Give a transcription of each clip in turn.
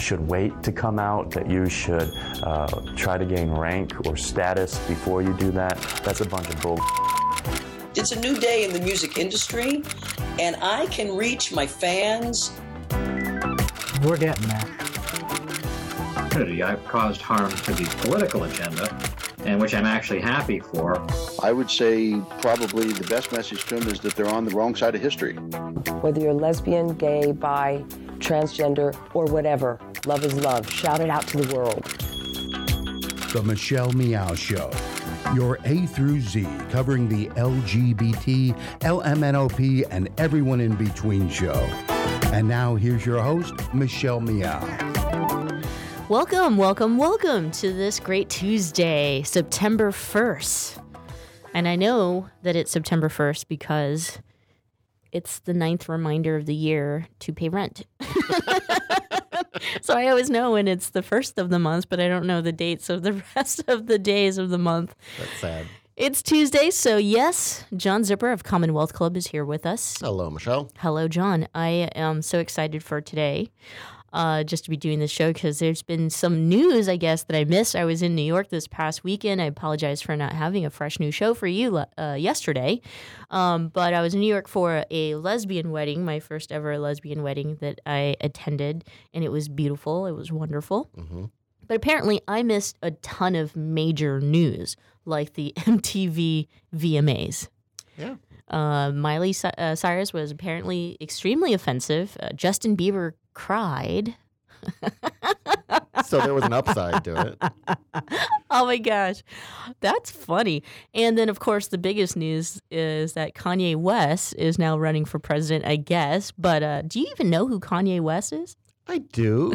should wait to come out, that you should uh, try to gain rank or status before you do that. That's a bunch of bull. It's a new day in the music industry, and I can reach my fans. We're getting there. I've caused harm to the political agenda, and which I'm actually happy for. I would say probably the best message to them is that they're on the wrong side of history. Whether you're lesbian, gay, bi, transgender, or whatever, love is love. Shout it out to the world. The Michelle Meow Show. Your A through Z, covering the LGBT, LMNOP, and everyone in between show. And now here's your host, Michelle Meow. Welcome, welcome, welcome to this great Tuesday, September 1st. And I know that it's September 1st because it's the ninth reminder of the year to pay rent. so I always know when it's the first of the month, but I don't know the dates of the rest of the days of the month. That's sad. It's Tuesday, so yes, John Zipperer of Commonwealth Club is here with us. Hello, Michelle. Hello, John. I am so excited for today uh, just to be doing this show because there's been some news, I guess, that I missed. I was in New York this past weekend. I apologize for not having a fresh new show for you uh, yesterday. Um, but I was in New York for a lesbian wedding, my first ever lesbian wedding that I attended, and it was beautiful. It was wonderful. Mm-hmm. But apparently, I missed a ton of major news, like the MTV VMAs. Yeah. Uh, Miley uh, Cyrus was apparently extremely offensive. Uh, Justin Bieber cried. so there was an upside to it. oh my gosh. That's funny. And then, of course, the biggest news is that Kanye West is now running for president, I guess. But uh, do you even know who Kanye West is? I do.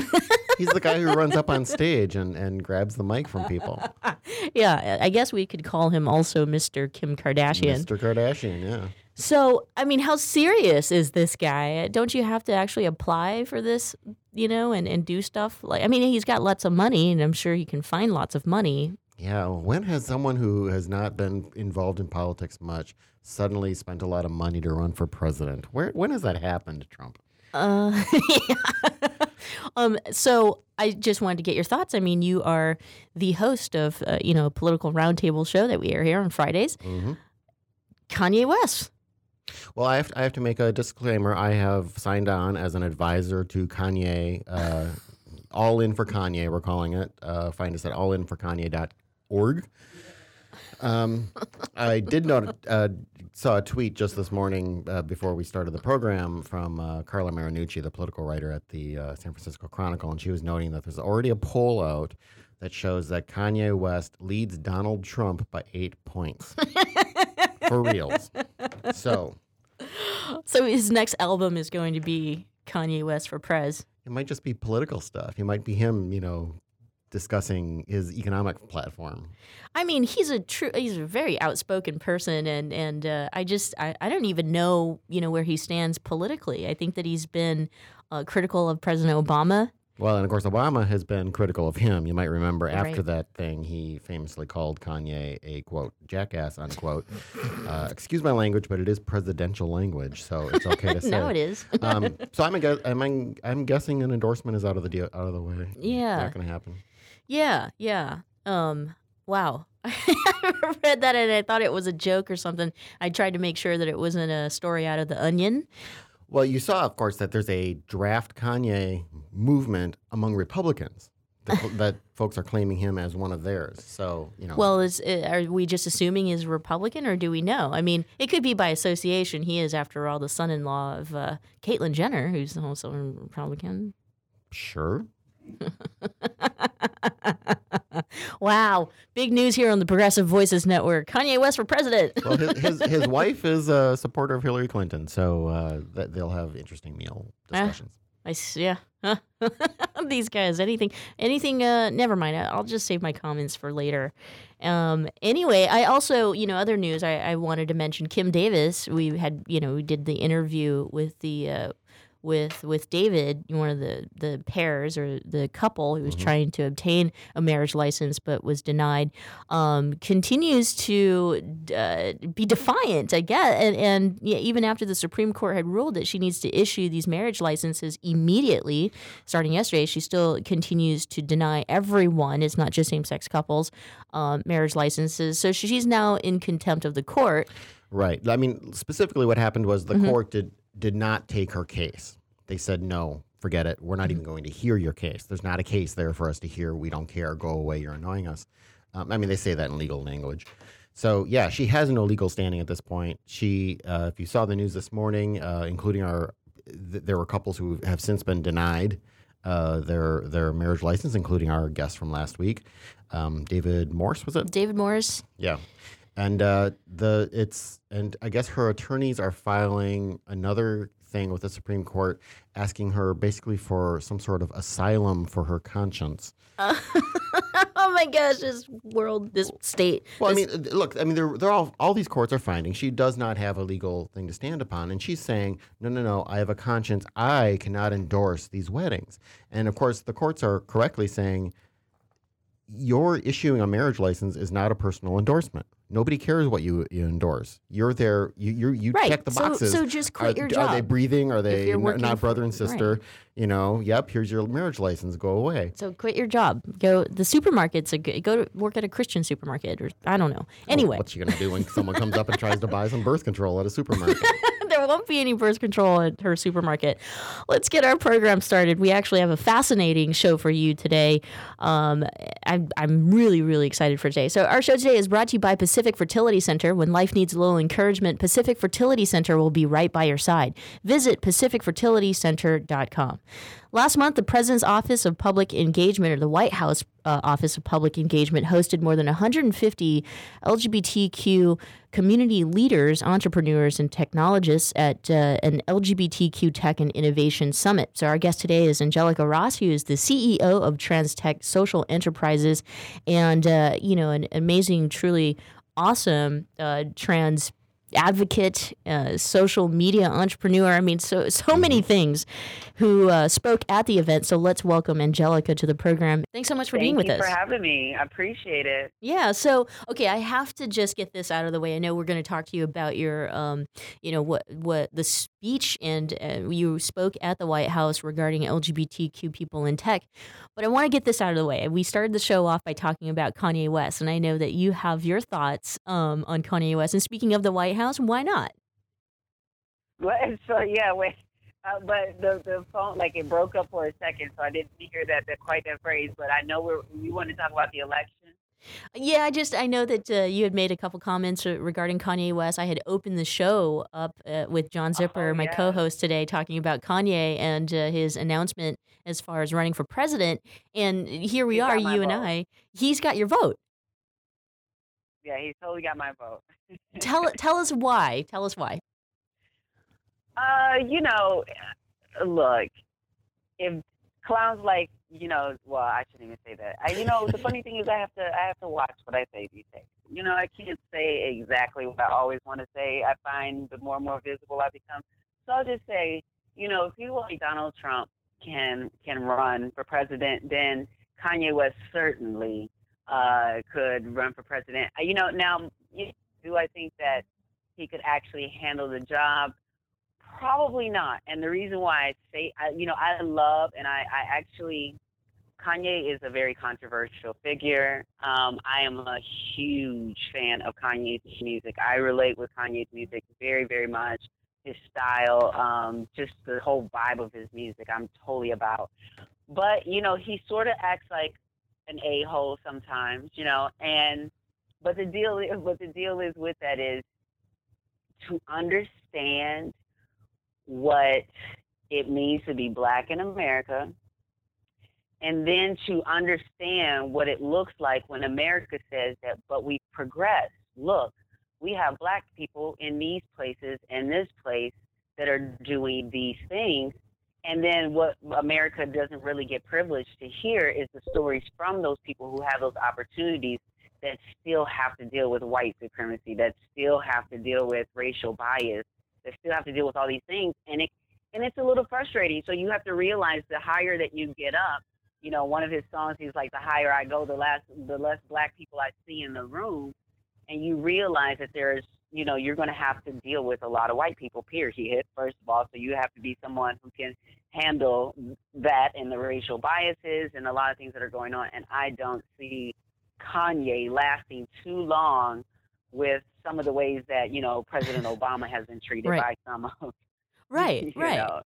He's the guy who runs up on stage and, and grabs the mic from people. yeah, I guess we could call him also Mr. Kim Kardashian. Mr. Kardashian, yeah. So, I mean, how serious is this guy? Don't you have to actually apply for this, you know, and, and do stuff? Like, I mean, he's got lots of money, and I'm sure he can find lots of money. Yeah. When has someone who has not been involved in politics much suddenly spent a lot of money to run for president? Where when has that happened to Trump? Uh, yeah. um, so I just wanted to get your thoughts. I mean, you are the host of, uh, you know, a political roundtable show that we air here on Fridays. Mm-hmm. Kanye West. Well, I have, to, I have to make a disclaimer. I have signed on as an advisor to Kanye, uh, All In for Kanye, we're calling it. Uh, find us at allinforkanye.org. Um, I did note, uh, saw a tweet just this morning uh, before we started the program from uh, Carla Marinucci, the political writer at the uh, San Francisco Chronicle, and she was noting that there's already a poll out that shows that Kanye West leads Donald Trump by eight points. For reals. So. So his next album is going to be Kanye West for Prez. It might just be political stuff. It might be him, you know, discussing his economic platform. I mean, he's a true he's a very outspoken person and and uh, I just I, I don't even know, you know, where he stands politically. I think that he's been uh, critical of President Obama well, and of course, Obama has been critical of him. You might remember Right. after that thing, he famously called Kanye a quote jackass unquote. uh, excuse my language, but it is presidential language, so it's okay to say. now it is. um, so I'm, a gu- I'm, I'm guessing an endorsement is out of the deal, out of the way. Yeah. not going to happen. Yeah, yeah. Um, wow. I read that and I thought it was a joke or something. I tried to make sure that it wasn't a story out of the Onion. Well, you saw, of course, that there's a draft Kanye movement among Republicans. That, that folks are claiming him as one of theirs. So you know. Well, is uh, are we just assuming he's Republican, or do we know? I mean, it could be by association. He is, after all, the son-in-law of uh, Caitlyn Jenner, who's also a Republican. Sure. wow, big news here on the Progressive Voices Network. Kanye West for president. well, his, his, his wife is a supporter of Hillary Clinton, so uh, they'll have interesting meal discussions. I s- yeah. These guys, anything, anything. Uh, never mind. I- I'll just save my comments for later. Um, anyway, I also, you know, other news. I, I wanted to mention Kim Davis. We had, you know, we did the interview with the uh, with with David, one of the the pairs or the couple who was trying to obtain a marriage license but was denied, um, continues to uh, be defiant. I guess, and and yeah, even after the Supreme Court had ruled that she needs to issue these marriage licenses immediately, starting yesterday, she still continues to deny everyone. It's not just same sex couples um, marriage licenses. So she's now in contempt of the court. Right. I mean, specifically, what happened was Mm-hmm. the court did did not take her case. They said no, forget it. We're not Mm-hmm. even going to hear your case. There's not a case there for us to hear. We don't care. Go away. You're annoying us. Um, I mean, they say that in legal language. So yeah, she has no legal standing at this point. She, uh, if you saw the news this morning, uh, including our, th- there were couples who have since been denied uh, their their marriage license, including our guest from last week, um, David Morse. Was it? David Morse? Yeah. And uh, the it's and I guess her attorneys are filing another thing with the Supreme Court, asking her basically for some sort of asylum for her conscience. oh my gosh, this world, this state. Well, I mean, uh, look, I mean, they're, they're all all these courts are finding she does not have a legal thing to stand upon, and she's saying, no, no, no, I have a conscience. I cannot endorse these weddings, and of course, the courts are correctly saying your issuing a marriage license is not a personal endorsement. Nobody cares what you, you endorse. You're there. You you, you Right. check the boxes. so so just quit are, your job. Are they breathing? Are they n- not for- brother and right. sister? You know. Yep. Here's your marriage license. Go away. so quit your job. Go the supermarket's a good. Go to work at a Christian supermarket, or I don't know. Anyway, What's she gonna do when someone comes up and tries to buy some birth control at a supermarket? there won't be any birth control at her supermarket. Let's get our program started. We actually have a fascinating show for you today. Um, I'm, I'm really, really excited for today. So, our show today is brought to you by Pacific Fertility Center. When life needs a little encouragement, Pacific Fertility Center will be right by your side. Visit pacificfertilitycenter.com. Last month, the President's Office of Public Engagement, or the White House uh, Office of Public Engagement, hosted more than 150 LGBTQ community leaders, entrepreneurs, and technologists at uh, an LGBTQ Tech and Innovation Summit. So, our guest today is Angelica Ross, who is the CEO of TransTech Social Enterprises, and uh, you know, an amazing, truly awesome uh, trans advocate, uh, social media entrepreneur. I mean, so so many things. Who uh, spoke at the event? So let's welcome Angelica to the program. Thanks so much for Thank being with you us. for having me. I appreciate it. Yeah. So, okay, I have to just get this out of the way. I know we're going to talk to you about your, um, you know, what what the speech and uh, you spoke at the White House regarding LGBTQ people in tech, but I want to get this out of the way. We started the show off by talking about Kanye West, and I know that you have your thoughts um, on Kanye West. And speaking of the White House, why not? Well, so yeah, wait. Uh, but the the phone like it broke up for a second, so I didn't hear that, that quite that phrase. But I know we're we want to talk about the election. Yeah, I just I know that uh, you had made a couple comments regarding Kanye West. I had opened the show up uh, with John Zipperer, Oh, my yeah. co-host today, talking about Kanye and uh, his announcement as far as running for president. And here we are, you and. I. He's got your vote. Yeah, he totally got my vote. Tell tell us why. Tell us why. Uh, you know, look, if clowns like you know, well, I shouldn't even say that. I, you know, the funny thing is, I have to, I have to watch what I say these days. You know, I can't say exactly what I always want to say. I find the more and more visible I become. So I'll just say, you know, if people like Donald Trump can can run for president, then Kanye West certainly uh, could run for president. You know, now do I think that he could actually handle the job? Probably not. And the reason why I say, I, you know, I love and I, I actually, Kanye is a very controversial figure. Um, I am a huge fan of Kanye's music. I relate with Kanye's music very, very much. His style, um, just the whole vibe of his music, I'm totally about. But you know, he sort of acts like an a hole sometimes, you know. And but the deal, is, what the deal is with that is to understand what it means to be black in America, and then to understand what it looks like when America says that, but we progress. Look, we have black people in these places and this place that are doing these things. And then what America doesn't really get privileged to hear is the stories from those people who have those opportunities that still have to deal with white supremacy, that still have to deal with racial bias, that still have to deal with all these things. And it and it's a little frustrating. So you have to realize the higher that you get up, you know, one of his songs, he's like, the higher I go, the less the less black people I see in the room, and you realize that there's, you know, you're going to have to deal with a lot of white people. Period. First of all, so you have to be someone who can handle that and the racial biases and a lot of things that are going on. And I don't see Kanye lasting too long with some of the ways that you know President Obama has been treated Right. by some of Right, right. know.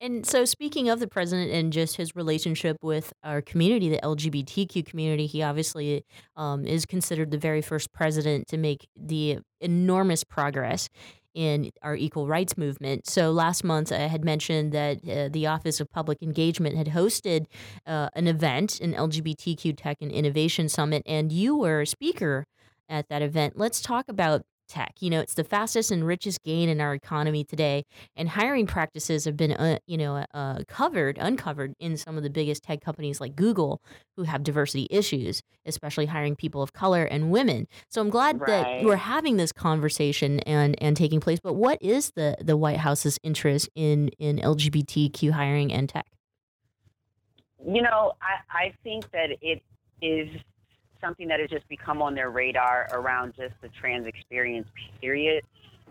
And so, speaking of the president and just his relationship with our community, the LGBTQ community, he obviously um, is considered the very first president to make the enormous progress in our equal rights movement. So, last month, I had mentioned that uh, the Office of Public Engagement had hosted uh, an event, an LGBTQ Tech and Innovation Summit, and you were a speaker at that event. Let's talk about tech. You know, it's the fastest and richest gain in our economy today, and hiring practices have been, uh, you know, uh, covered, uncovered in some of the biggest tech companies like Google, who have diversity issues, especially hiring people of color and women. So I'm glad that Right. we're having this conversation and and taking place. But what is the the White House's interest in in LGBTQ hiring and tech? You know, I, I think that it is something that has just become on their radar around just the trans experience, period.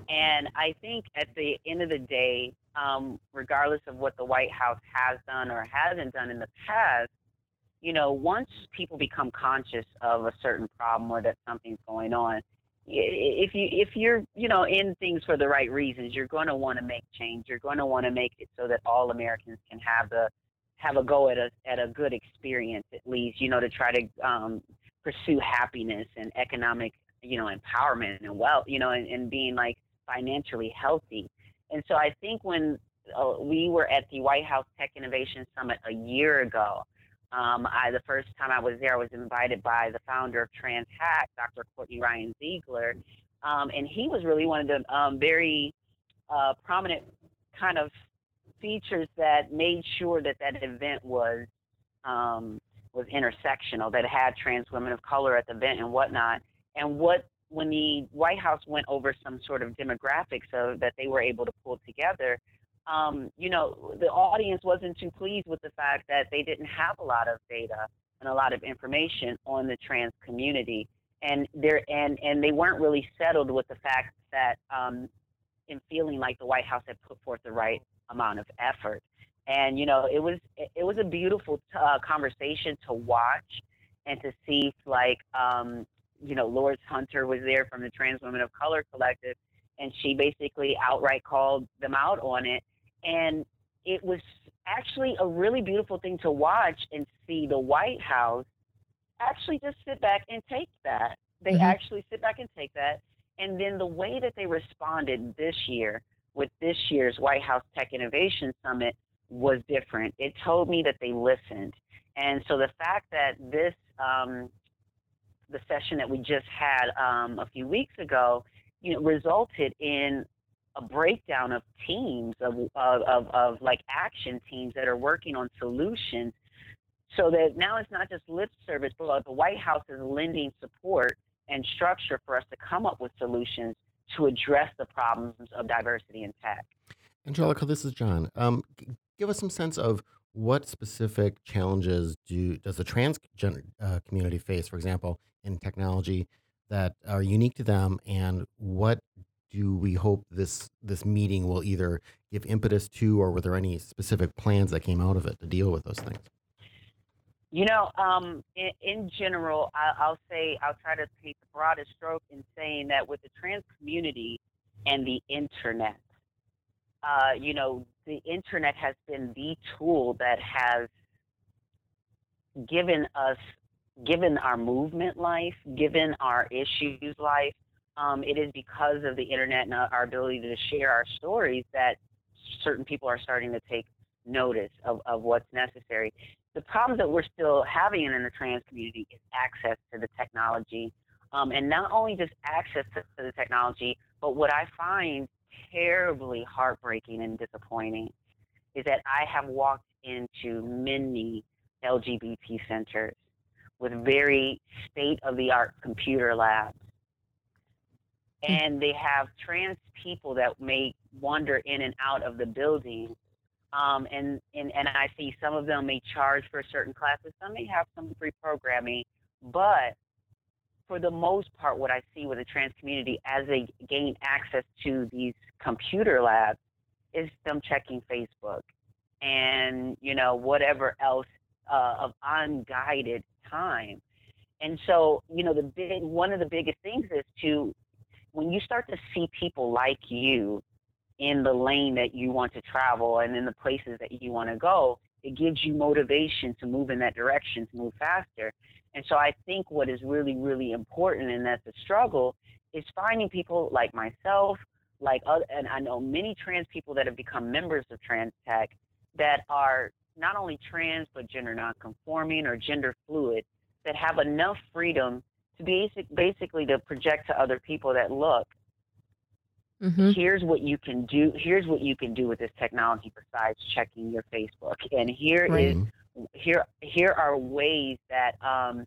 And I think at the end of the day, um, regardless of what the White House has done or hasn't done in the past, you know, once people become conscious of a certain problem or that something's going on, if you if you're you know in things for the right reasons, you're going to want to make change. You're going to want to make it so that all Americans can have the have a go at a at a good experience at least. You know, to try to um, pursue happiness and economic you know empowerment and wealth. You know, and, and being like financially healthy. And so I think when uh, we were at the White House Tech Innovation Summit a year ago, um, I the first time I was there, I was invited by the founder of TransHack, Dr. Courtney Ryan Ziegler, um, and he was really one of the um, very uh, prominent kind of features that made sure that that event was um, was intersectional, that had trans women of color at the event and whatnot. And what when the White House went over some sort of demographics so that they were able to pull together, um, you know, the audience wasn't too pleased with the fact that they didn't have a lot of data and a lot of information on the trans community, and there and and they weren't really settled with the fact that um, in feeling like the White House had put forth the right amount of effort. And you know, it was it was a beautiful uh, conversation to watch and to see like um, you know, Lourdes Hunter was there from the Trans Women of Color Collective, and she basically outright called them out on it. And it was actually a really beautiful thing to watch and see the White House actually just sit back and take that. They Mhm. actually sit back and take that. And then the way that they responded this year with this year's White House Tech Innovation Summit was different. It told me that they listened. And so the fact that this, um, the session that we just had um, a few weeks ago, you know, resulted in a breakdown of teams of, of, of, of like action teams that are working on solutions so that now it's not just lip service, but the White House is lending support and structure for us to come up with solutions to address the problems of diversity in tech. Angelica, this is John. Um, give us some sense of what specific challenges do does the trans uh, community face, for example, in technology that are unique to them, and what do we hope this this meeting will either give impetus to, or were there any specific plans that came out of it to deal with those things? You know, um, in, in general, I, I'll say I'll try to take the broadest stroke in saying that with the trans community and the internet, uh, you know, the internet has been the tool that has given us, given our movement life, given our issues life. Um, it is because of the internet and our ability to share our stories that certain people are starting to take notice of, of what's necessary. The problem that we're still having in the trans community is access to the technology. Um, and not only just access to, to the technology, but what I find terribly heartbreaking and disappointing is that I have walked into many LGBT centers with very state of the art computer labs. And they have trans people that may wander in and out of the building Um, and, and, and I see some of them may charge for certain classes, some may have some free programming, but for the most part, what I see with the trans community as they gain access to these computer labs is them checking Facebook and, you know, whatever else uh, of unguided time. And so, you know, the big one of the biggest things is to when you start to see people like you in the lane that you want to travel and in the places that you want to go, it gives you motivation to move in that direction, to move faster. And so I think what is really, really important, and that's a struggle, is finding people like myself, like other, and I know many trans people that have become members of Trans Tech that are not only trans but gender nonconforming or gender fluid that have enough freedom to basic, basically to project to other people that look, Mm-hmm. here's what you can do. Here's what you can do with this technology besides checking your Facebook. And here is. Here here are ways that um,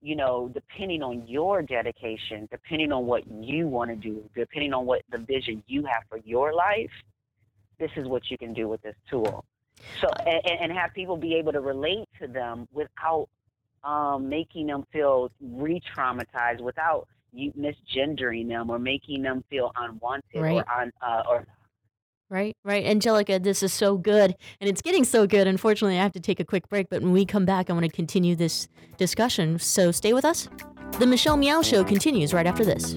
you know, depending on your dedication, depending on what you want to do, depending on what the vision you have for your life, this is what you can do with this tool. So and, and have people be able to relate to them without um, making them feel re-traumatized, without you misgendering them or making them feel unwanted Right. or on uh, or Right, right. Angelica, this is so good. And it's getting so good. Unfortunately, I have to take a quick break, but when we come back, I want to continue this discussion. So stay with us. The Michelle Meow Show continues right after this.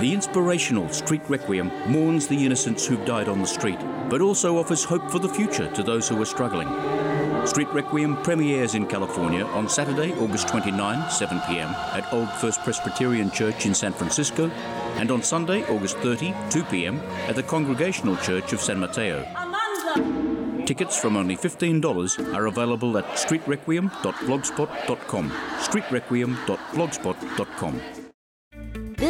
The inspirational Street Requiem mourns the innocents who've died on the street, but also offers hope for the future to those who are struggling. Street Requiem premieres in California on Saturday, August 29, 7 p.m. at Old First Presbyterian Church in San Francisco, and on Sunday, August 30, 2 p.m. at the Congregational Church of San Mateo. Tickets from only $15 are available at streetrequiem.blogspot.com. streetrequiem.blogspot.com.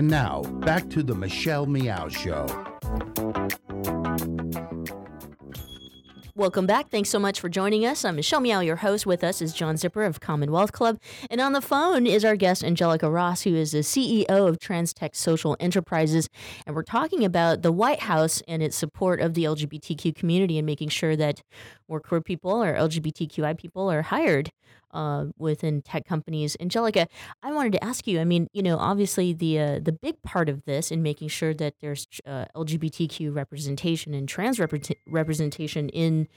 And now, back to the Michelle Meow Show. Welcome back. Thanks so much for joining us. I'm Michelle Meow, your host. With us is John Zipperer of Commonwealth Club. And on the phone is our guest, Angelica Ross, who is the CEO of TransTech Social Enterprises. And we're talking about the White House and its support of the LGBTQ community and making sure that more queer people or LGBTQI people are hired uh, within tech companies. Angelica, I wanted to ask you. I mean, you know, obviously the uh, the big part of this in making sure that there's uh, LGBTQ representation and trans represent- representation in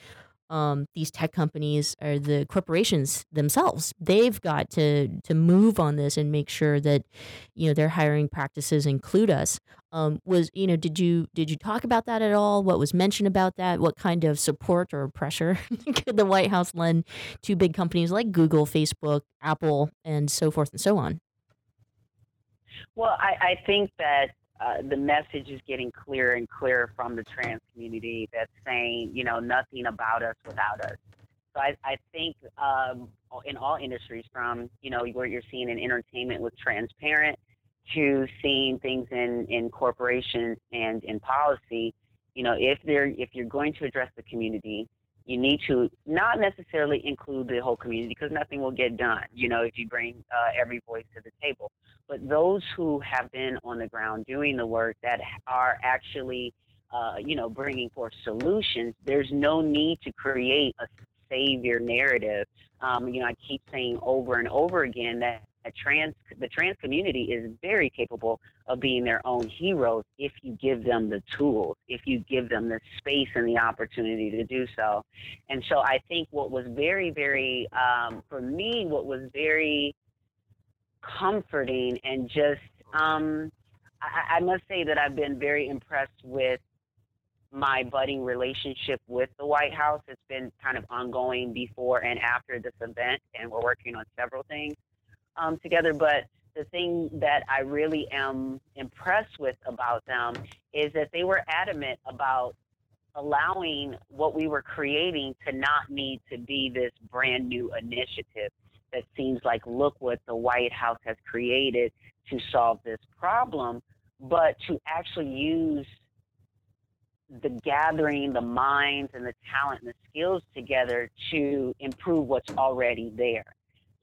um, these tech companies are the corporations themselves. They've got to to move on this and make sure that you know their hiring practices include us. Um, was you know did you did you talk about that at all? What was mentioned about that? What kind of support or pressure could the White House lend to big companies like Google, Facebook, Apple, and so forth and so on? Well, I, I think that uh, the message is getting clearer and clearer from the trans community that's saying, you know, nothing about us without us. So I, I think um, in all industries, from you know where you're seeing in entertainment with transparent to seeing things in in corporations and in policy, you know, if they're if you're going to address the community, you need to not necessarily include the whole community because nothing will get done. You know, if you bring uh, every voice to the table, but those who have been on the ground doing the work that are actually uh, you know, bringing forth solutions, there's no need to create a savior narrative. Um, you know, I keep saying over and over again that a trans the trans community is very capable of being their own heroes if you give them the tools, if you give them the space and the opportunity to do so. And so I think what was very, very um, for me, what was very comforting and just um, I, I must say that I've been very impressed with my budding relationship with the White House. It's been kind of ongoing before and after this event, and we're working on several things um, together. But the thing that I really am impressed with about them is that they were adamant about allowing what we were creating to not need to be this brand new initiative that seems like, look what the White House has created to solve this problem, but to actually use the gathering the minds and the talent and the skills together to improve what's already there.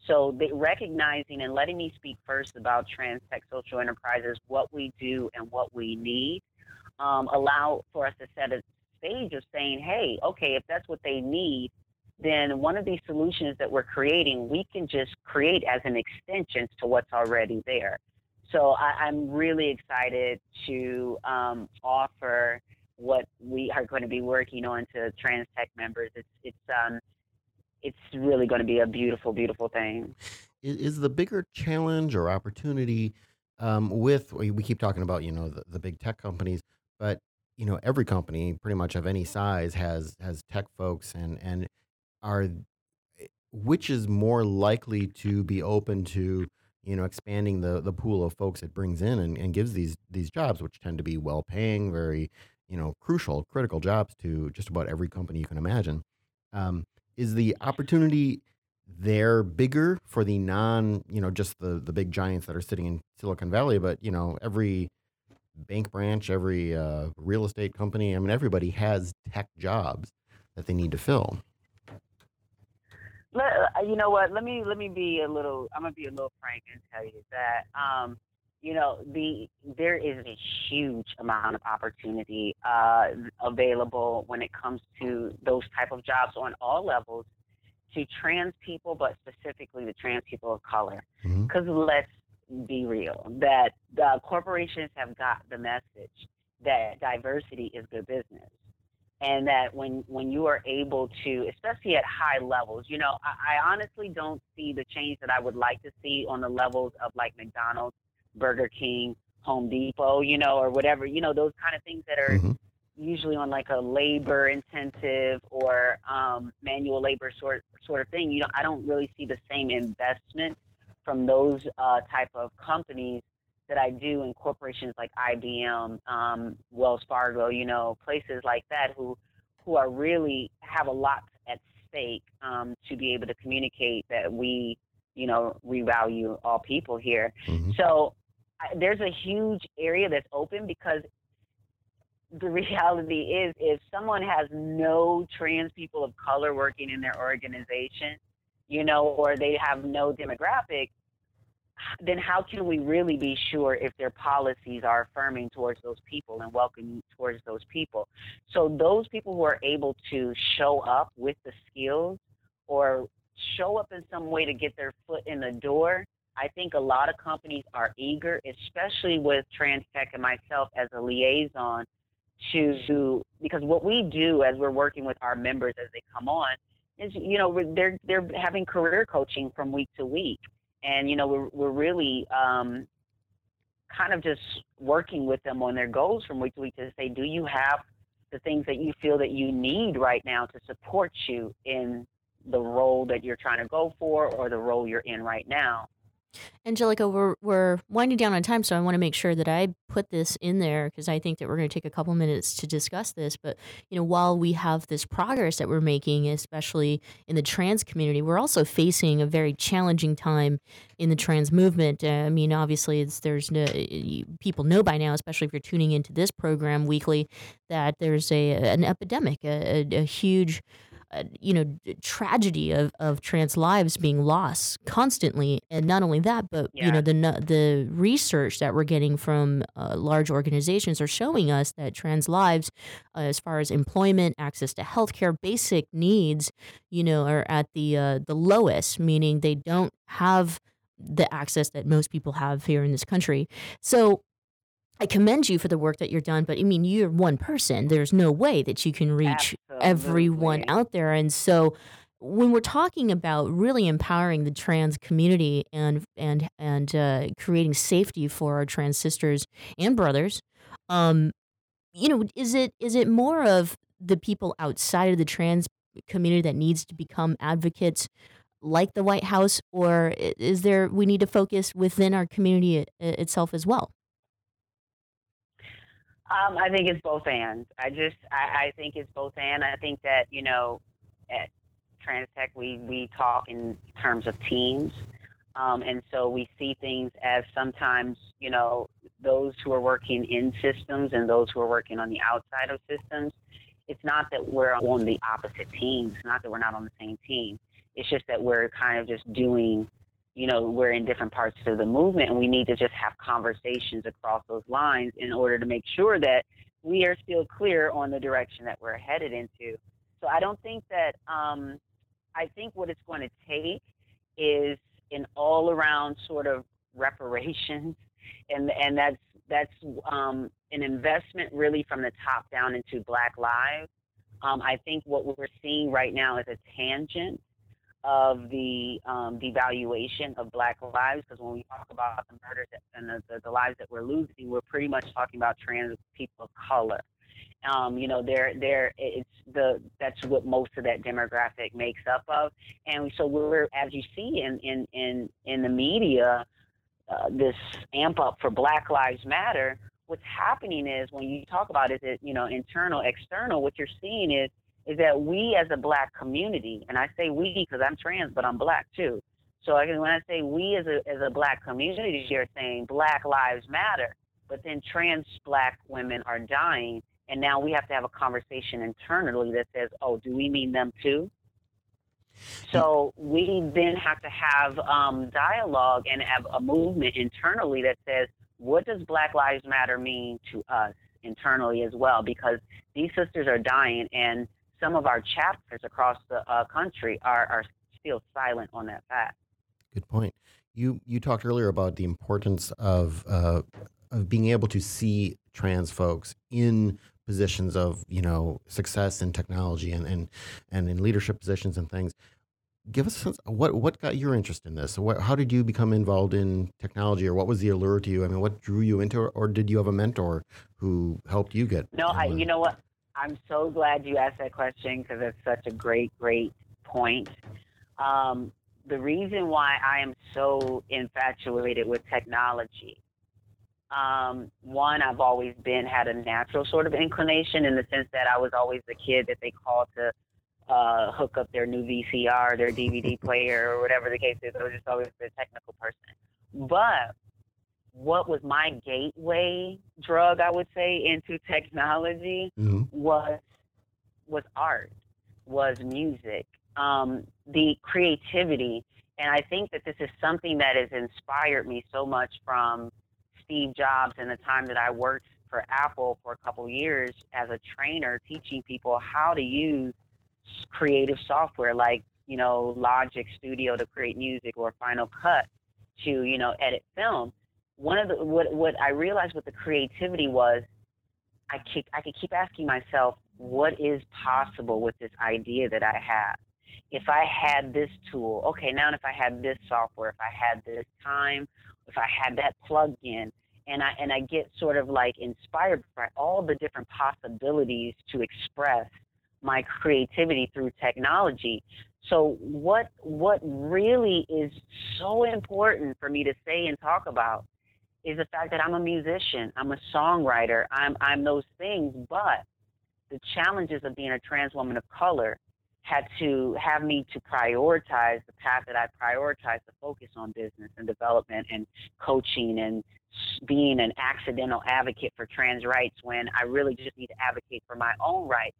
So recognizing and letting me speak first about trans tech social enterprises, what we do and what we need, um, allow for us to set a stage of saying, hey, okay, if that's what they need, then one of these solutions that we're creating, we can just create as an extension to what's already there. So I, am really excited to um, offer what we are going to be working on to trans tech members. It's it's um it's really going to be a beautiful, beautiful thing. Is, the bigger challenge or opportunity um, with we keep talking about you know the, the big tech companies, but you know every company pretty much of any size has has tech folks and and are which is more likely to be open to you know expanding the the pool of folks it brings in and, and gives these these jobs which tend to be well paying very you know crucial critical jobs to just about every company you can imagine um, is the opportunity there bigger for the non you know just the the big giants that are sitting in silicon valley but you know every bank branch every uh, real estate company i mean everybody has tech jobs that they need to fill. Let, uh, you know what? Let me let me be a little i'm gonna be a little frank and tell you that um, you know the there is a huge amount of opportunity uh, available when it comes to those type of jobs on all levels to trans people but specifically the trans people of color because mm-hmm. let's be real that the corporations have got the message that diversity is good business and that when when you are able to especially at high levels you know I, I honestly don't see the change that i would like to see on the levels of like mcdonald's Burger King, Home Depot, you know, or whatever, you know, those kind of things that are mm-hmm. usually on like a labor intensive or um, manual labor sort sort of thing. You know, I don't really see the same investment from those uh, type of companies that I do in corporations like IBM, um, Wells Fargo, you know, places like that who who are really have a lot at stake um, to be able to communicate that we, you know, we value all people here. Mm-hmm. So there's a huge area that's open because the reality is if someone has no trans people of color working in their organization, you know, or they have no demographic, then how can we really be sure if their policies are affirming towards those people and welcoming towards those people? So those people who are able to show up with the skills or show up in some way to get their foot in the door I think a lot of companies are eager, especially with Trans Tech and myself as a liaison, to because what we do as we're working with our members as they come on is you know they're they're having career coaching from week to week, and you know we're we're really um, kind of just working with them on their goals from week to week to say, do you have the things that you feel that you need right now to support you in the role that you're trying to go for or the role you're in right now Angelica, we're we're winding down on time, so I want to make sure that I put this in there because I think that we're going to take a couple minutes to discuss this. But you know, while we have this progress that we're making, especially in the trans community, we're also facing a very challenging time in the trans movement. Uh, I mean, obviously, there's no people know by now, especially if you're tuning into this program weekly, that there's a an epidemic, a, a, a huge uh, you know tragedy of, of trans lives being lost constantly. And not only that but you know the the research that we're getting from uh, large organizations are showing us that trans lives uh, as far as employment access to healthcare basic needs you know are at the uh, the lowest meaning they don't have the access that most people have here in this country. So I commend you for the work that you're done, but I mean, you're one person. There's no way that you can reach Absolutely. everyone out there. And so, when we're talking about really empowering the trans community and and and uh, creating safety for our trans sisters and brothers, um, you know, is it is it more of the people outside of the trans community that needs to become advocates like the White House, or is there we need to focus within our community itself as well? Um, I think it's both and. I just I, I think it's both and. I think that you know at TransTech we we talk in terms of teams, um, and so we see things as sometimes you know those who are working in systems and those who are working on the outside of systems. It's not that we're on the opposite teams. Not that we're not on the same team. It's just that we're kind of just doing you know, we're in different parts of the movement and we need to just have conversations across those lines in order to make sure that we are still clear on the direction that we're headed into. So I don't think that, um, I think what it's going to take is an all around sort of reparations. And, and that's, that's um, an investment really from the top down into Black lives. Um, I think what we're seeing right now is a tangent of the um, devaluation of Black lives, because when we talk about the murders and the, the, the, lives that we're losing, we're pretty much talking about trans people of color. Um, you know, they're, they're, it's the that's what most of that demographic makes up of, and so we're as you see in in in in the media, uh, this amp up for Black Lives Matter. What's happening is when you talk about is it you know internal external, what you're seeing is is that we as a black community, and I say we because I'm trans, but I'm black too. So when I say we as a, as a black community, you're saying black lives matter, but then trans black women are dying. And now we have to have a conversation internally that says, oh, do we mean them too? So we then have to have um, dialogue and have a movement internally that says, what does Black Lives Matter mean to us internally as well? Because these sisters are dying, and some of our chapters across the uh, country are, are still silent on that fact. Good point. You you talked earlier about the importance of uh, of being able to see trans folks in positions of you know success in technology and and, and in leadership positions and things. Give us a sense, what what got your interest in this? What, how did you become involved in technology, or what was the allure to you? I mean, what drew you into it, or did you have a mentor who helped you get? No, I, you know what? I'm so glad you asked that question because it's such a great, great point. Um, the reason why I am so infatuated with technology, um, one, I've always been had a natural sort of inclination in the sense that I was always the kid that they called to uh, hook up their new VCR, their DVD player, or whatever the case is. I was just always the technical person. But what was my gateway drug, I would say, into technology mm-hmm. was was art, was music, um, the creativity, and I think that this is something that has inspired me so much from Steve Jobs and the time that I worked for Apple for a couple years as a trainer, teaching people how to use creative software like you know Logic Studio to create music or Final Cut to you know edit film one of the what what I realized with the creativity was I keep I could keep asking myself what is possible with this idea that I have. If I had this tool, okay, now if I had this software, if I had this time, if I had that plug-in, and I and I get sort of like inspired by all the different possibilities to express my creativity through technology. So what what really is so important for me to say and talk about is the fact that I'm a musician, I'm a songwriter, I'm I'm those things, but the challenges of being a trans woman of color had to have me to prioritize the path that I prioritize to focus on business and development and coaching and being an accidental advocate for trans rights when I really just need to advocate for my own rights.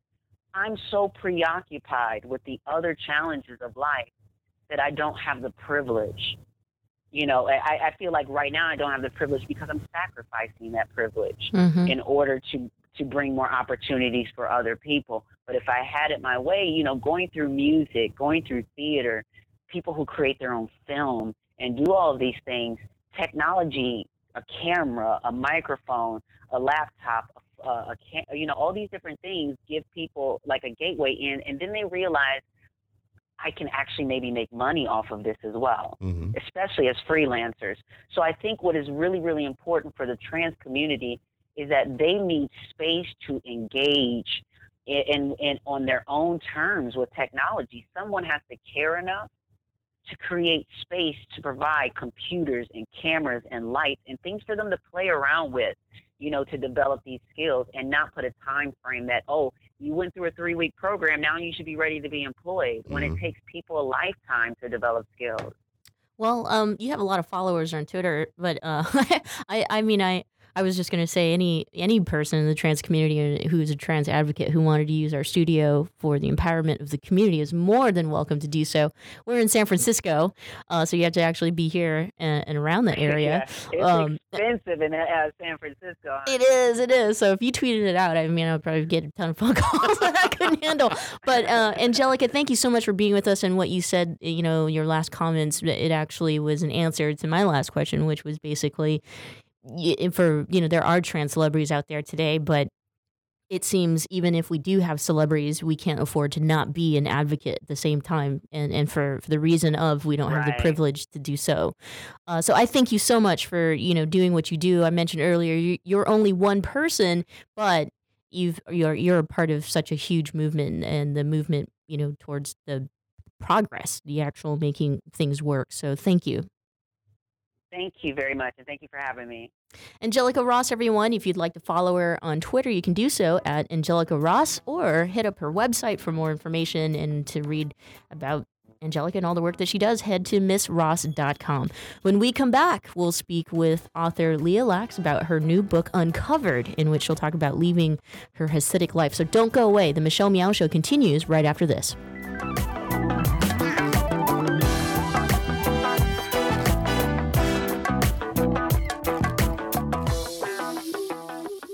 I'm so preoccupied with the other challenges of life that I don't have the privilege. You know, I, I feel like right now I don't have the privilege because I'm sacrificing that privilege Mhm. in order to to bring more opportunities for other people. But if I had it my way, you know, going through music, going through theater, people who create their own film and do all of these things, technology, a camera, a microphone, a laptop, a, a cam- you know, all these different things give people like a gateway in, and then they realize I can actually maybe make money off of this as well, mm-hmm. especially as freelancers. So I think what is really, really important for the trans community is that they need space to engage in, in, in on their own terms with technology. Someone has to care enough to create space to provide computers and cameras and lights and things for them to play around with, you know, to develop these skills and not put a time frame that, oh, you went through a three week program, now you should be ready to be employed when it takes people a lifetime to develop skills. Well, um, you have a lot of followers on Twitter, but uh, I, I mean, I, I was just gonna say any any person in the trans community who's a trans advocate who wanted to use our studio for the empowerment of the community is more than welcome to do so. We're in San Francisco, uh, so you have to actually be here and, and around the area. Yeah, it's Um, expensive in uh, San Francisco. It is, it is. So if you tweeted it out, I mean, I would probably get a ton of phone calls that I couldn't handle. But uh, Angelica, thank you so much for being with us. And what you said, you know, your last comments, it actually was an answer to my last question, which was basically for you know there are trans celebrities out there today, but it seems even if we do have celebrities, we can't afford to not be an advocate at the same time, and and for, for the reason of we don't have the privilege to do so. Uh, so I thank you so much for you know doing what you do. I mentioned earlier you, you're only one person, but you've you're you're a part of such a huge movement, and the movement you know towards the progress, the actual making things work. So thank you. Thank you very much, and thank you for having me. Angelica Ross, everyone. If you'd like to follow her on Twitter, you can do so at Angelica Ross or hit up her website for more information and to read about Angelica and all the work that she does, head to missross.com. When we come back, we'll speak with author Leah Lax about her new book, Uncovered, in which she'll talk about leaving her Hasidic life. So don't go away. The Michelle Meow Show continues right after this.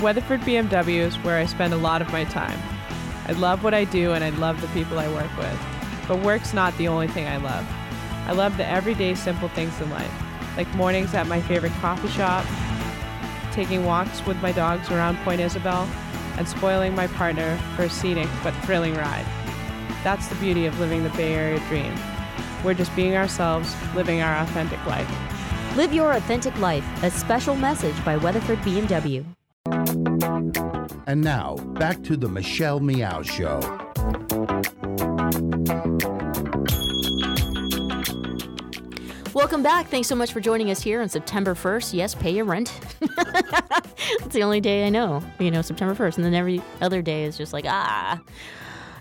Weatherford BMW is where I spend a lot of my time. I love what I do and I love the people I work with. But work's not the only thing I love. I love the everyday simple things in life, like mornings at my favorite coffee shop, taking walks with my dogs around Point Isabel, and spoiling my partner for a scenic but thrilling ride. That's the beauty of living the Bay Area dream. We're just being ourselves, living our authentic life. Live your authentic life, a special message by Weatherford BMW. And now, back to the Michelle Meow Show. Welcome back. Thanks so much for joining us here on September 1st. Yes, pay your rent. It's the only day I know, you know, September 1st. And then every other day is just like, ah.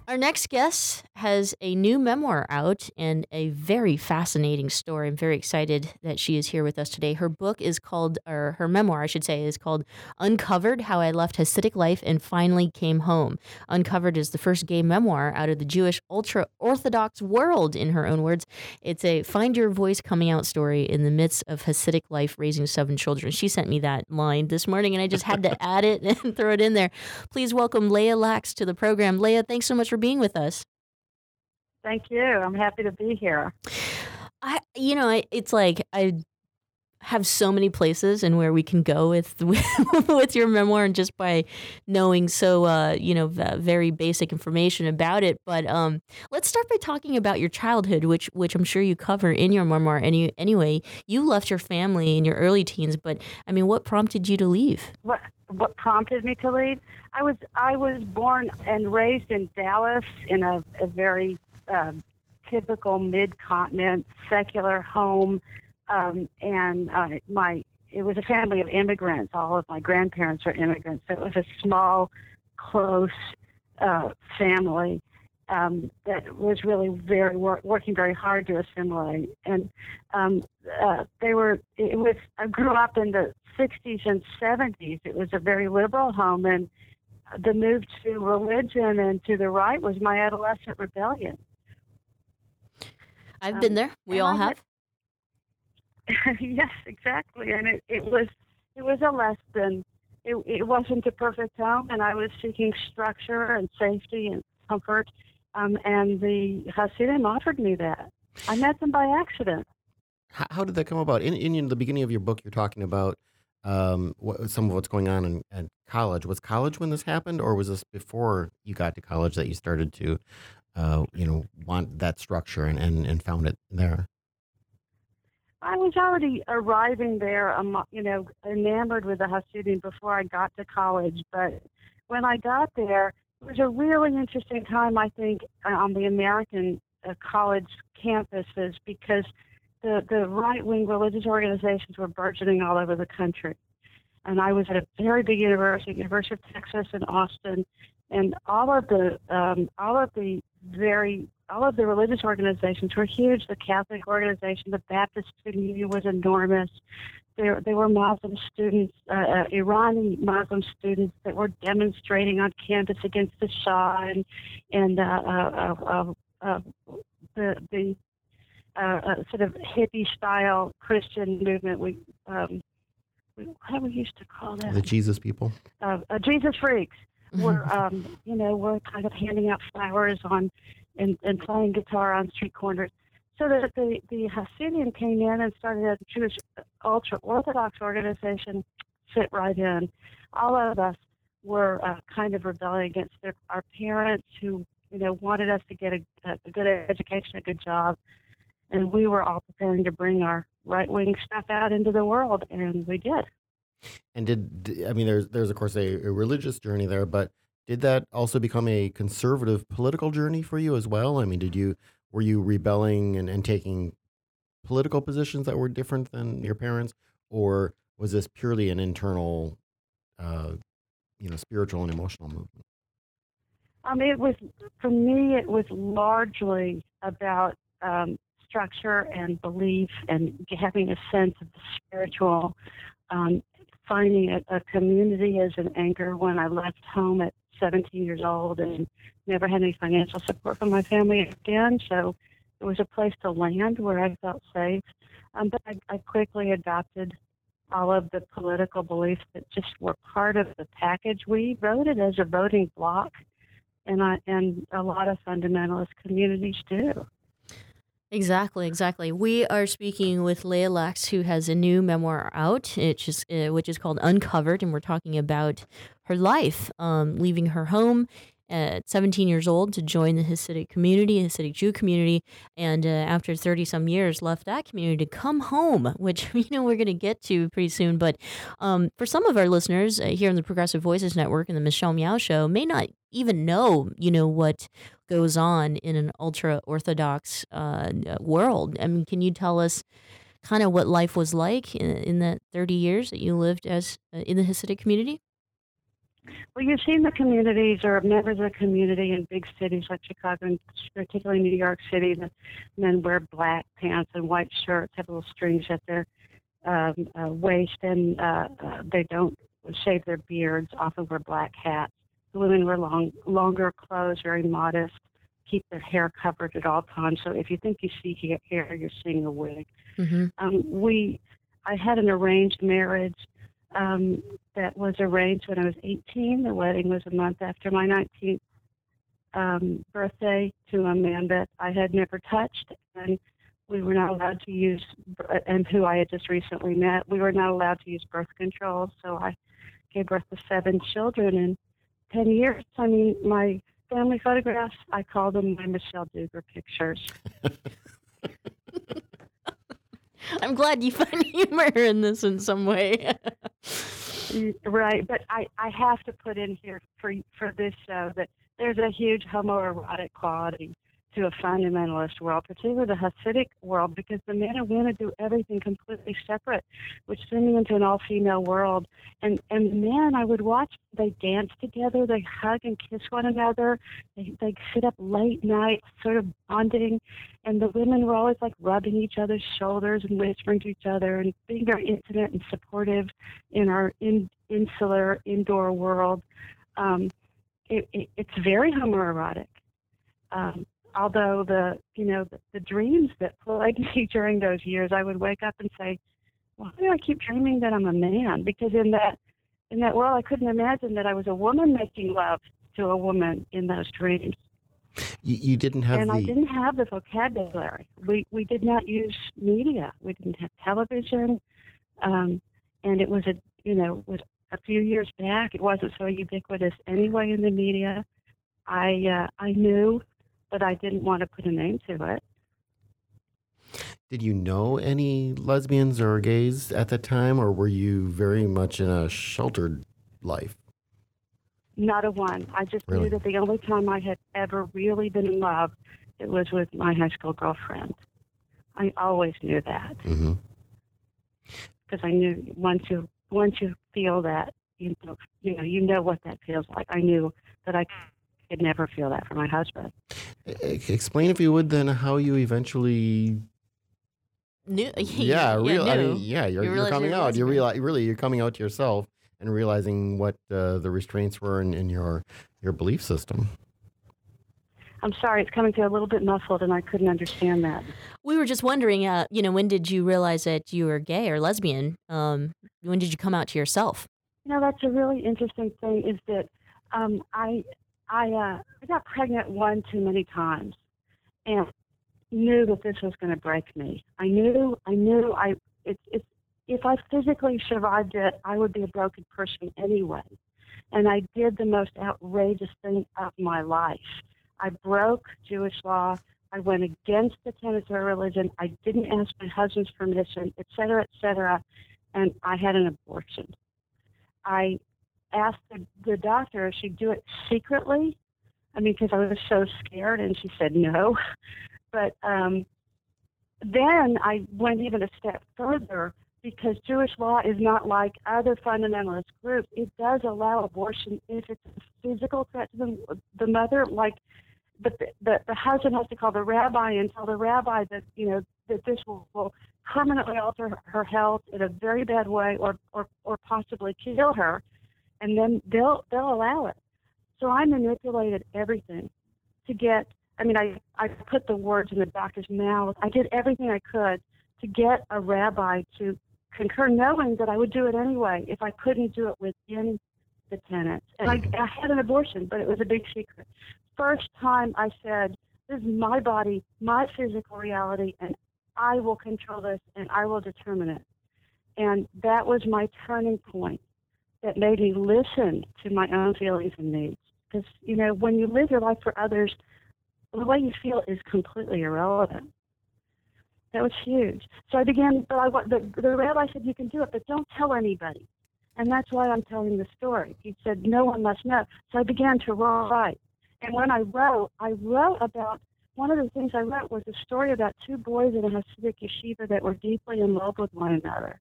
Our next guest has a new memoir out and a very fascinating story. I'm very excited that she is here with us today. Her book is called, or her memoir, I should say, is called Uncovered How I Left Hasidic Life and Finally Came Home. Uncovered is the first gay memoir out of the Jewish ultra Orthodox world, in her own words. It's a find your voice coming out story in the midst of Hasidic life raising seven children. She sent me that line this morning and I just had to add it and throw it in there. Please welcome Leah Lax to the program. Leah, thanks so much for being with us. Thank you. I'm happy to be here. I, you know, I, it's like I have so many places and where we can go with with your memoir, and just by knowing so, uh, you know, very basic information about it. But um, let's start by talking about your childhood, which which I'm sure you cover in your memoir. Any anyway, you left your family in your early teens, but I mean, what prompted you to leave? What what prompted me to leave? I was I was born and raised in Dallas in a, a very uh, typical mid-continent secular home, um, and uh, my it was a family of immigrants. All of my grandparents were immigrants, so it was a small, close uh, family um, that was really very wor- working very hard to assimilate. And um, uh, they were. It was. I grew up in the 60s and 70s. It was a very liberal home, and the move to religion and to the right was my adolescent rebellion. I've been there. We all have. yes, exactly. And it, it was it was a less than it, it wasn't a perfect home, and I was seeking structure and safety and comfort. Um, and the Hasidim offered me that. I met them by accident. How, how did that come about? In, in the beginning of your book, you're talking about um, what, some of what's going on in, at college. Was college when this happened, or was this before you got to college that you started to uh, you know, want that structure and, and, and found it there? I was already arriving there, um, you know, enamored with the Hasidim before I got to college. But when I got there, it was a really interesting time, I think, uh, on the American uh, college campuses because the, the right wing religious organizations were burgeoning all over the country. And I was at a very big university, University of Texas in Austin, and all of the um, all of the very all of the religious organizations were huge. The Catholic organization, the Baptist student union was enormous. There, there were Muslim students, uh, uh, Iranian Muslim students that were demonstrating on campus against the Shah and and uh, uh, uh, uh the sort of hippie style Christian movement. We, um, we how we used to call that the Jesus people, Jesus freaks were um, you know were kind of handing out flowers on and, and playing guitar on street corners. So that the the Hasidim came in and started a Jewish ultra Orthodox organization fit right in. All of us were uh, kind of rebelling against their, our parents who you know wanted us to get a, a good education, a good job, and we were all preparing to bring our right wing stuff out into the world, and we did. And did I mean there's there's of course a, a religious journey there, but did that also become a conservative political journey for you as well? I mean, did you were you rebelling and, and taking political positions that were different than your parents, or was this purely an internal, uh, you know, spiritual and emotional movement? Um, it was for me. It was largely about um, structure and belief and having a sense of the spiritual um, finding a, a community as an anchor when I left home at 17 years old and never had any financial support from my family again. So it was a place to land where I felt safe. Um, but I, I quickly adopted all of the political beliefs that just were part of the package. We voted as a voting bloc, and I, and a lot of fundamentalist communities do. Exactly, exactly. We are speaking with Leah Lax, who has a new memoir out, which is, uh, which is called Uncovered, and we're talking about her life, um, leaving her home at 17 years old to join the Hasidic community, Hasidic Jew community, and uh, after 30 some years left that community to come home, which you know we're going to get to pretty soon. But um, for some of our listeners uh, here on the Progressive Voices Network and the Michelle Meow Show, may not even know you know what goes on in an ultra orthodox uh, world. I mean, can you tell us? kind of what life was like in, in that 30 years that you lived as uh, in the Hasidic community? Well, you've seen the communities or members of the community in big cities like Chicago and particularly New York City. The men wear black pants and white shirts, have little strings at their um, uh, waist, and uh, uh, they don't shave their beards. Often wear black hats. The women wear long, longer clothes, very modest. Keep their hair covered at all times. So if you think you see hair, you're seeing a wig. Mm-hmm. Um, we, I had an arranged marriage um, that was arranged when I was 18. The wedding was a month after my 19th um, birthday to a man that I had never touched, and we were not allowed to use, and who I had just recently met, we were not allowed to use birth control. So I gave birth to seven children in 10 years. I mean, my family photographs, I call them my Michelle Duggar pictures. I'm glad you find humor in this in some way. right, but I, I have to put in here for for this show that there's a huge homoerotic quality to a fundamentalist world, particularly the Hasidic world, because the men and women do everything completely separate, which send me into an all-female world. And and men, I would watch. They dance together, they hug and kiss one another, they they sit up late night, sort of bonding, and the women were always like rubbing each other's shoulders and whispering to each other and being very intimate and supportive in our in, insular indoor world. Um, it, it, it's very homoerotic. Um, although the you know the, the dreams that plagued me during those years, I would wake up and say, "Why do I keep dreaming that I'm a man?" Because in that in that world, I couldn't imagine that I was a woman making love to a woman in those dreams. You, you didn't have and the I didn't have the vocabulary. We we did not use media. We didn't have television, um, and it was a you know was a few years back. It wasn't so ubiquitous anyway in the media. I uh, I knew, but I didn't want to put a name to it. Did you know any lesbians or gays at that time, or were you very much in a sheltered life? Not a one. I just Really? knew that the only time I had ever really been in love, it was with my high school girlfriend. I always knew that Mm-hmm. because I knew once you once you feel that, you know, you know, you know what that feels like. I knew that I could never feel that for my husband. Explain, if you would, then how you eventually. New, Yeah, real. I new. mean, yeah, you're, You you're coming you're out. You're reali- really you're coming out to yourself and realizing what uh, the restraints were in, in your your belief system. I'm sorry, it's coming through a little bit muffled, and I couldn't understand that. We were just wondering, uh, you know, when did you realize that you were gay or lesbian? Um, when did you come out to yourself? You know, that's a really interesting thing. Is that um, I I uh, I got pregnant one too many times, and knew that this was going to break me. I knew I knew I it, it, if I physically survived it, I would be a broken person anyway. And I did the most outrageous thing of my life. I broke Jewish law. I went against the tenets of religion. I didn't ask my husband's permission, et cetera, et cetera. And I had an abortion. I asked the, the doctor if she'd do it secretly. I mean, because I was so scared, and she said no. But um, then I went even a step further because Jewish law is not like other fundamentalist groups. It does allow abortion if it's a physical threat to the, the mother, like the, the, the husband has to call the rabbi and tell the rabbi that you know that this will, will permanently alter her- her health in a very bad way or, or or possibly kill her and then they'll they'll allow it. So i manipulated everything to get i mean i i put the words in the doctor's mouth. I did everything i could to get a rabbi to concur knowing that i would do it anyway if i couldn't do it within the tenants and I, I had an abortion but it was a big secret. First time I said, This is my body, my physical reality, and I will control this and I will determine it. And that was my turning point that made me listen to my own feelings and needs. Because, you know, when you live your life for others, the way you feel is completely irrelevant. That was huge. So I began, but I, the, the rabbi said, You can do it, but don't tell anybody. And that's why I'm telling the story. He said, No one must know. So I began to write. And when I wrote, I wrote about one of the things I wrote was a story about two boys in a Hasidic yeshiva that were deeply in love with one another.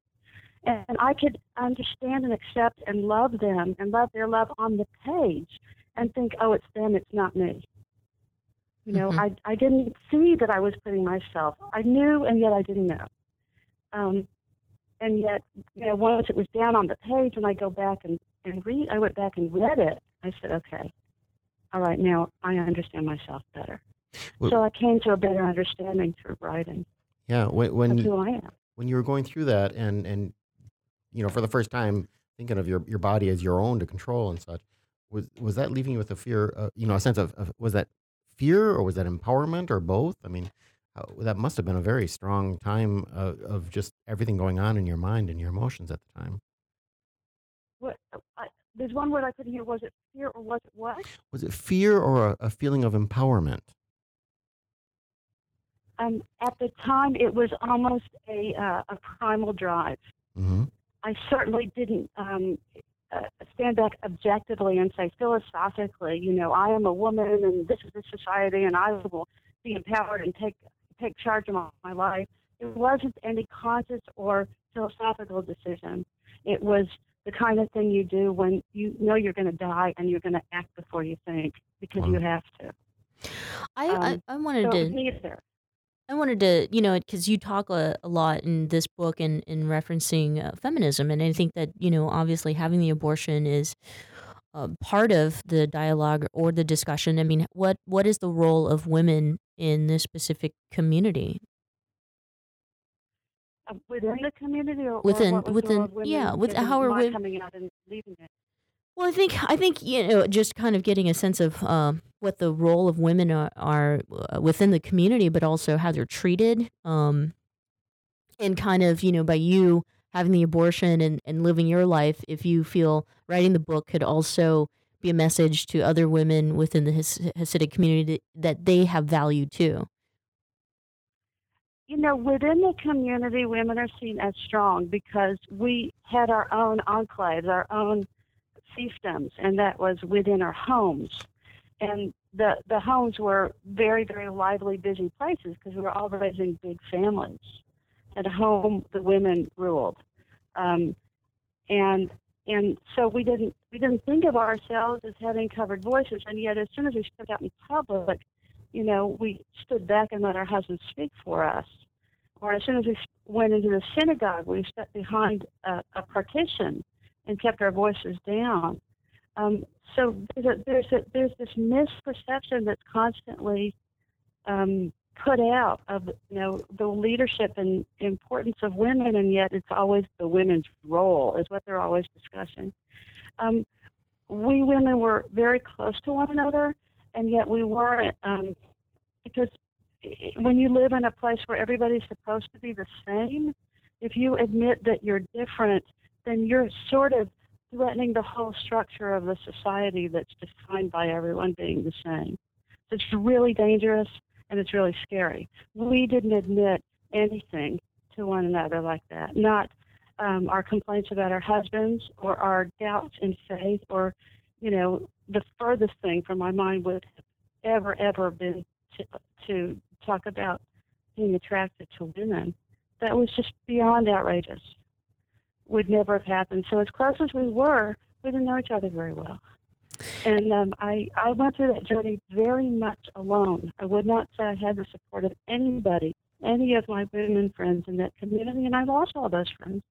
And I could understand and accept and love them and love their love on the page and think, oh, it's them, it's not me. You know, Mhm. I, I didn't see that I was putting myself. I knew, and yet I didn't know. Um, and yet, you know, once it was down on the page, and I go back and, and read, I went back and read it. I said, okay, all right, now I understand myself better. Well- so I came to a better understanding through writing Yeah, when when of you, who I am. when you were going through that and and you know for the first time thinking of your your body as your own to control and such, was was that leaving you with a fear? Uh, you know, a sense of, of was that fear or was that empowerment or both? I mean, how, that must have been a very strong time of, of just everything going on in your mind and your emotions at the time. What? I, there's one word I couldn't hear. Was it fear or was it what? Was it fear or a, a feeling of empowerment? Um, at the time, it was almost a uh, a primal drive. Mm-hmm. I certainly didn't um, uh, stand back objectively and say philosophically, you know, I am a woman and this is the society and I will be empowered and take take charge of my, my life. It wasn't any conscious or philosophical decision. It was the kind of thing you do when you know you're going to die and you're going to act before you think because you have to. I, I, Um, I wanted so to. It was neither. I wanted to, you know, because you talk a, a lot in this book and in referencing uh, feminism, and I think that you know, obviously, having the abortion is uh, part of the dialogue or the discussion. I mean, what what is the role of women in this specific community? Uh, within the community or, Within- or within- the role of women yeah, with- how are women- coming out and leaving it? Well, I think I think you know, just kind of getting a sense of um, what the role of women are, are uh, within the community, but also how they're treated, um, and kind of you know, by you having the abortion and, and living your life, if you feel writing the book could also be a message to other women within the Has- Hasidic community that, that they have value too. You know, within the community, women are seen as strong because we had our own enclaves, our own fiefdoms, and that was within our homes. And the the homes were very, very lively, busy places because we were all raising big families. At home, the women ruled, um, and and so we didn't we didn't think of ourselves as having covered voices. And yet, as soon as we stepped out in public, you know, we stood back and let our husbands speak for us. Or as soon as we went into the synagogue, we stepped behind a, a partition and kept our voices down. Um, so there's, a, there's, a, there's this misperception that's constantly um, put out of you know the leadership and importance of women, and yet it's always the women's role is what they're always discussing. Um, we women were very close to one another, and yet we weren't um, because when you live in a place where everybody's supposed to be the same, if you admit that you're different, then you're sort of threatening the whole structure of the society that's defined by everyone being the same. So it's really dangerous and it's really scary. We didn't admit anything to one another like that, not um, our complaints about our husbands or our doubts in faith or, you know, the furthest thing from my mind would have ever, ever been to, to talk about being attracted to women. That was just beyond outrageous. Would never have happened. So as close as we were, we didn't know each other very well. And um, I, I went through that journey very much alone. I would not say I had the support of anybody, any of my women friends in that community, and I lost all those friends.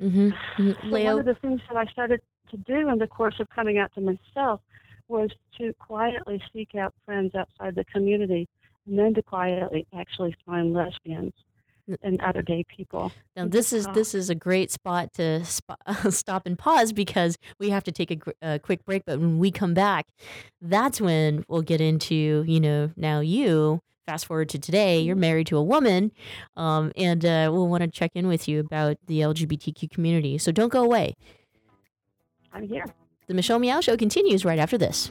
Mm-hmm. So Leo, one of the things that I started to do in the course of coming out to myself was to quietly seek out friends outside the community and then to quietly actually find lesbians and other gay people. Now this is this is a great spot to sp- stop and pause because we have to take a, gr- a quick break. But when we come back, that's when we'll get into you know now you fast forward to today you're married to a woman, um, and uh, we'll want to check in with you about the LGBTQ community. So don't go away. I'm here. The Michelle Meow Show continues right after this.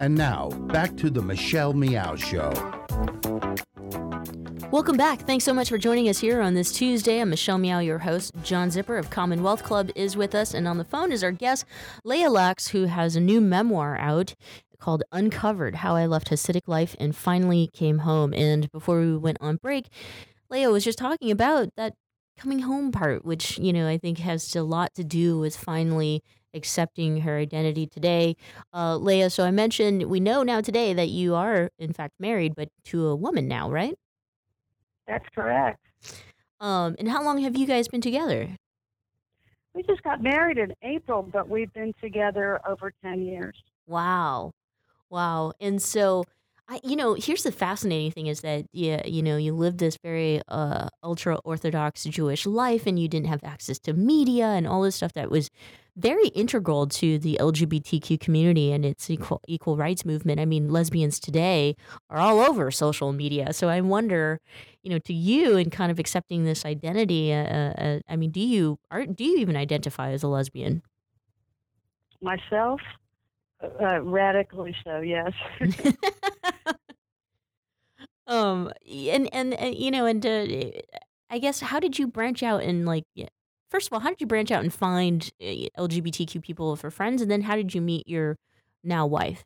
And now, back to the Michelle Meow Show. Welcome back. Thanks so much for joining us here on this Tuesday. I'm Michelle Meow, your host. John Zipperer of Commonwealth Club is with us, and on the phone is our guest, Leah Lax, who has a new memoir out called Uncovered How I Left Hasidic Life and Finally Came Home. And before we went on break, Leah was just talking about that coming home part, which, you know, I think has a lot to do with finally accepting her identity today. Uh, Leah, so I mentioned we know now today that you are, in fact, married, but to a woman now, right? That's correct. Um, and how long have you guys been together? We just got married in April, but we've been together over 10 years. Wow. Wow. And so, I, you know, here's the fascinating thing is that, yeah, you know, you lived this very uh, ultra Orthodox Jewish life and you didn't have access to media and all this stuff that was very integral to the LGBTQ community and its equal equal rights movement. I mean, lesbians today are all over social media. So I wonder, you know, to you and kind of accepting this identity. Uh, uh, uh, I mean, do you are do you even identify as a lesbian? Myself, uh, radically so. Yes. um, and, and and you know, and uh, I guess how did you branch out and like first of all, how did you branch out and find eh, LGBTQ people for friends? And then how did you meet your now wife?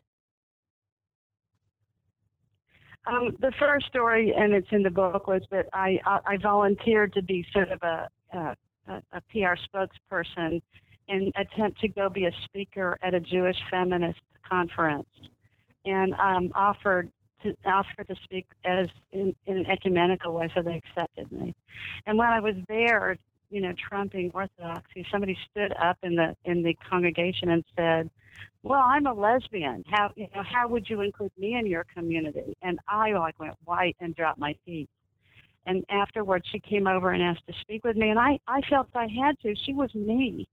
Um, the first story, and it's in the book, was that I, I, I volunteered to be sort of a, a, a PR spokesperson and attempt to go be a speaker at a Jewish feminist conference, and um, offered to offered to speak as in, in an ecumenical way, so they accepted me. And when I was there, you know, trumping orthodoxy, somebody stood up in the in the congregation and said, "Well, I'm a lesbian. How you know how would you include me in your community?" And I like went white and dropped my teeth. And afterwards, she came over and asked to speak with me, and I I felt I had to. She was me,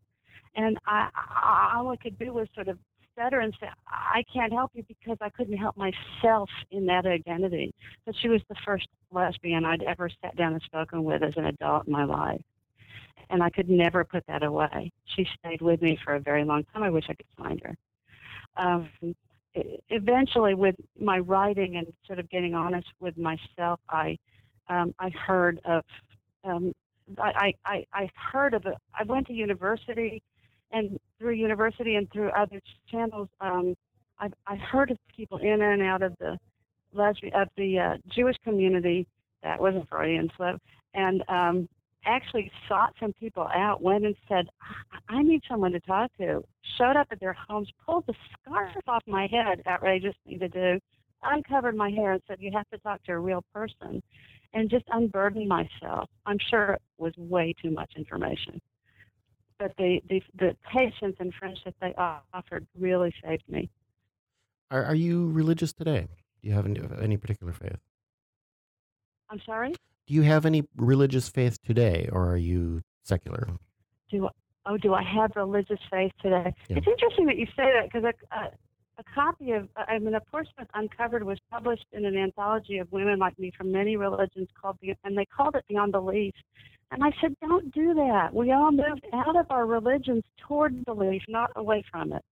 and I, I all I could do was sort of stutter and say, I can't help you because I couldn't help myself in that identity. But she was the first lesbian I'd ever sat down and spoken with as an adult in my life and I could never put that away. She stayed with me for a very long time. I wish I could find her. Um, eventually, with my writing and sort of getting honest with myself, I um, I heard of um, I, I I heard of it. I went to university, and through university and through other channels, um, I I heard of people in and out of the lesbian of the uh, Jewish community that wasn't Freudian slip, and um, actually sought some people out, went and said, I need someone to talk to, showed up at their homes, pulled the scarf off my head, outrageous thing to do, uncovered my hair and said, You have to talk to a real person, and just unburdened myself. I'm sure it was way too much information. But the, the, the patience and friendship they offered really saved me. Are, are you religious today? Do you have any, any particular faith? I'm sorry? Do you have any religious faith today, or are you secular? Do oh, do I have religious faith today? Yeah. It's interesting that you say that because a, a, a copy of, I mean, a portion of Uncovered was published in an anthology of women like me from many religions called, the, and they called it Beyond Belief. And I said, don't do that. We all moved out of our religions toward belief, not away from it.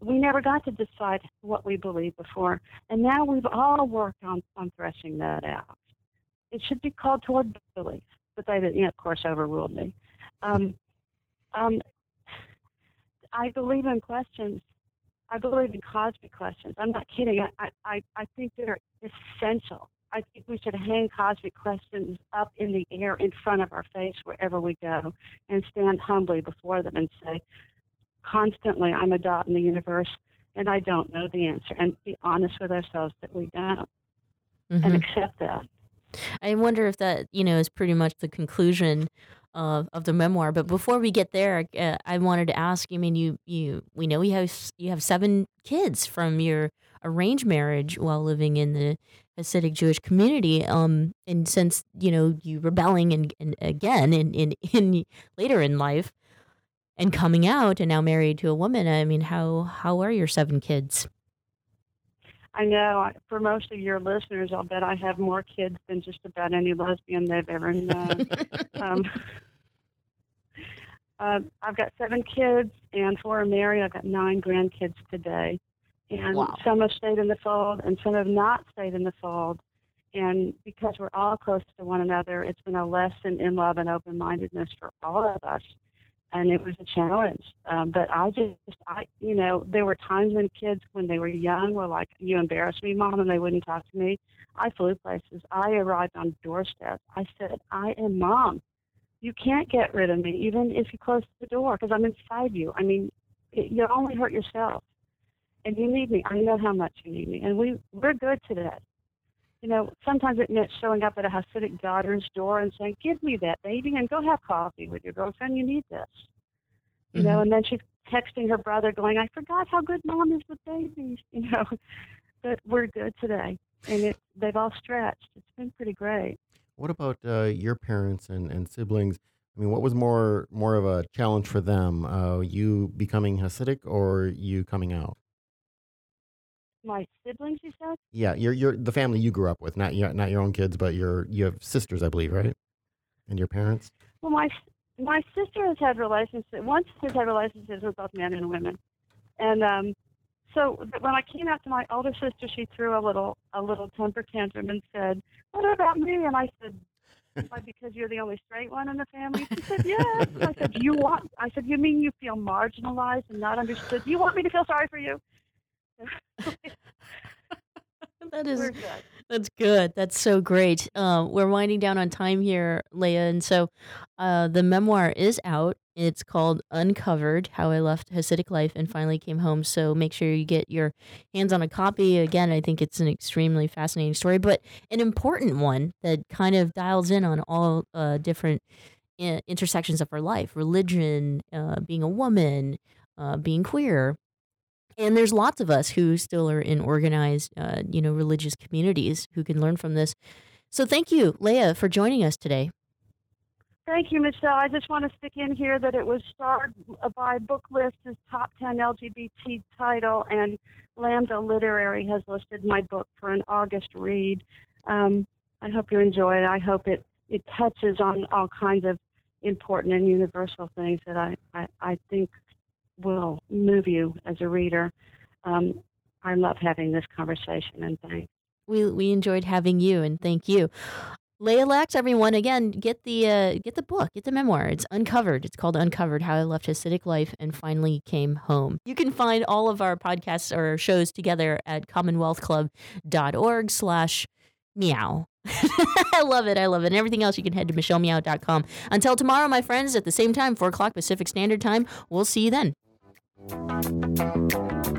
We never got to decide what we believe before. And now we've all worked on, on threshing that out. It should be called toward belief. But they, you know, of course, overruled me. Um, um, I believe in questions. I believe in cosmic questions. I'm not kidding. I, I, I think they're essential. I think we should hang cosmic questions up in the air in front of our face wherever we go and stand humbly before them and say, constantly, I'm a dot in the universe and I don't know the answer. And be honest with ourselves that we don't Mhm. and accept that. I wonder if that, you know, is pretty much the conclusion of, of the memoir. But before we get there, uh, I wanted to ask. I mean, you you we know you have you have seven kids from your arranged marriage while living in the Hasidic Jewish community. Um, and since you know you rebelling and, and again in, in in later in life and coming out and now married to a woman. I mean, how how are your seven kids? I know I- for most of your listeners, I'll bet I have more kids than just about any lesbian they've ever known. um, uh, I've got seven kids, and four are married. I've got nine grandkids today, and Wow. some have stayed in the fold, and some have not stayed in the fold. And because we're all close to one another, it's been a lesson in love and open-mindedness for all of us. And it was a challenge. Um, but I just, I, you know, there were times when kids, when they were young, were like, "You embarrass me, mom," and they wouldn't talk to me. I flew places. I arrived on doorsteps. I said, "I am mom. You can't get rid of me, even if you close the door, because I'm inside you. I mean, it, you only hurt yourself, and you need me. I know how much you need me, and we we're good today. You know, sometimes it meant showing up at a Hasidic daughter's door and saying, "Give me that baby, and go have coffee with your girlfriend. You need this." You know, and then she's texting her brother, going, "I forgot how good mom is with babies." You know, but we're good today, and it, they've all stretched. It's been pretty great. What about uh, your parents and, and siblings? I mean, what was more more of a challenge for them? Uh, you becoming Hasidic or you coming out? My siblings, you said? Yeah, you're, you're the family you grew up with, not your not your own kids, but your you have sisters, I believe, right? And your parents. Well, my my sister has had relationships. One sister has had relationships with both men and women, and um, so when I came out to my older sister, she threw a little a little temper tantrum and said, "What about me?" And I said, "Why? Because you're the only straight one in the family." She said, "Yes." I said, "You want?" I said, "You mean you feel marginalized and not understood? Do you want me to feel sorry for you?" That is good. That's good. That's so great. Uh, we're winding down on time here, Leah, and so uh, the memoir is out. It's called Uncovered: How I Left Hasidic Life and Finally Came Home. So make sure you get your hands on a copy. Again, I think it's an extremely fascinating story, but an important one that kind of dials in on all uh, different uh, intersections of our life: religion, uh, being a woman, uh, being queer, and there's lots of us who still are in organized, uh, you know, religious communities who can learn from this. So thank you, Leah, for joining us today. Thank you, Michelle. I just want to stick in here that it was starred by Booklist as top 10 LGBT title, and Lambda Literary has listed my book for an August read. Um, I hope you enjoy it. I hope it, it touches on all kinds of important and universal things that I, I, I think will move you as a reader. Um, I love having this conversation, and thanks. We we enjoyed having you, and thank you. Lax, everyone, again, get the uh, get the book, get the memoir. It's uncovered. It's called Uncovered: How I Left Hasidic Life and Finally Came Home. You can find all of our podcasts or shows together at commonwealthclub.org/slash meow. I love it. I love it. And everything else, you can head to michellemeow.com. Until tomorrow, my friends, at the same time, 4 o'clock Pacific Standard Time, we'll see you then. Thank you.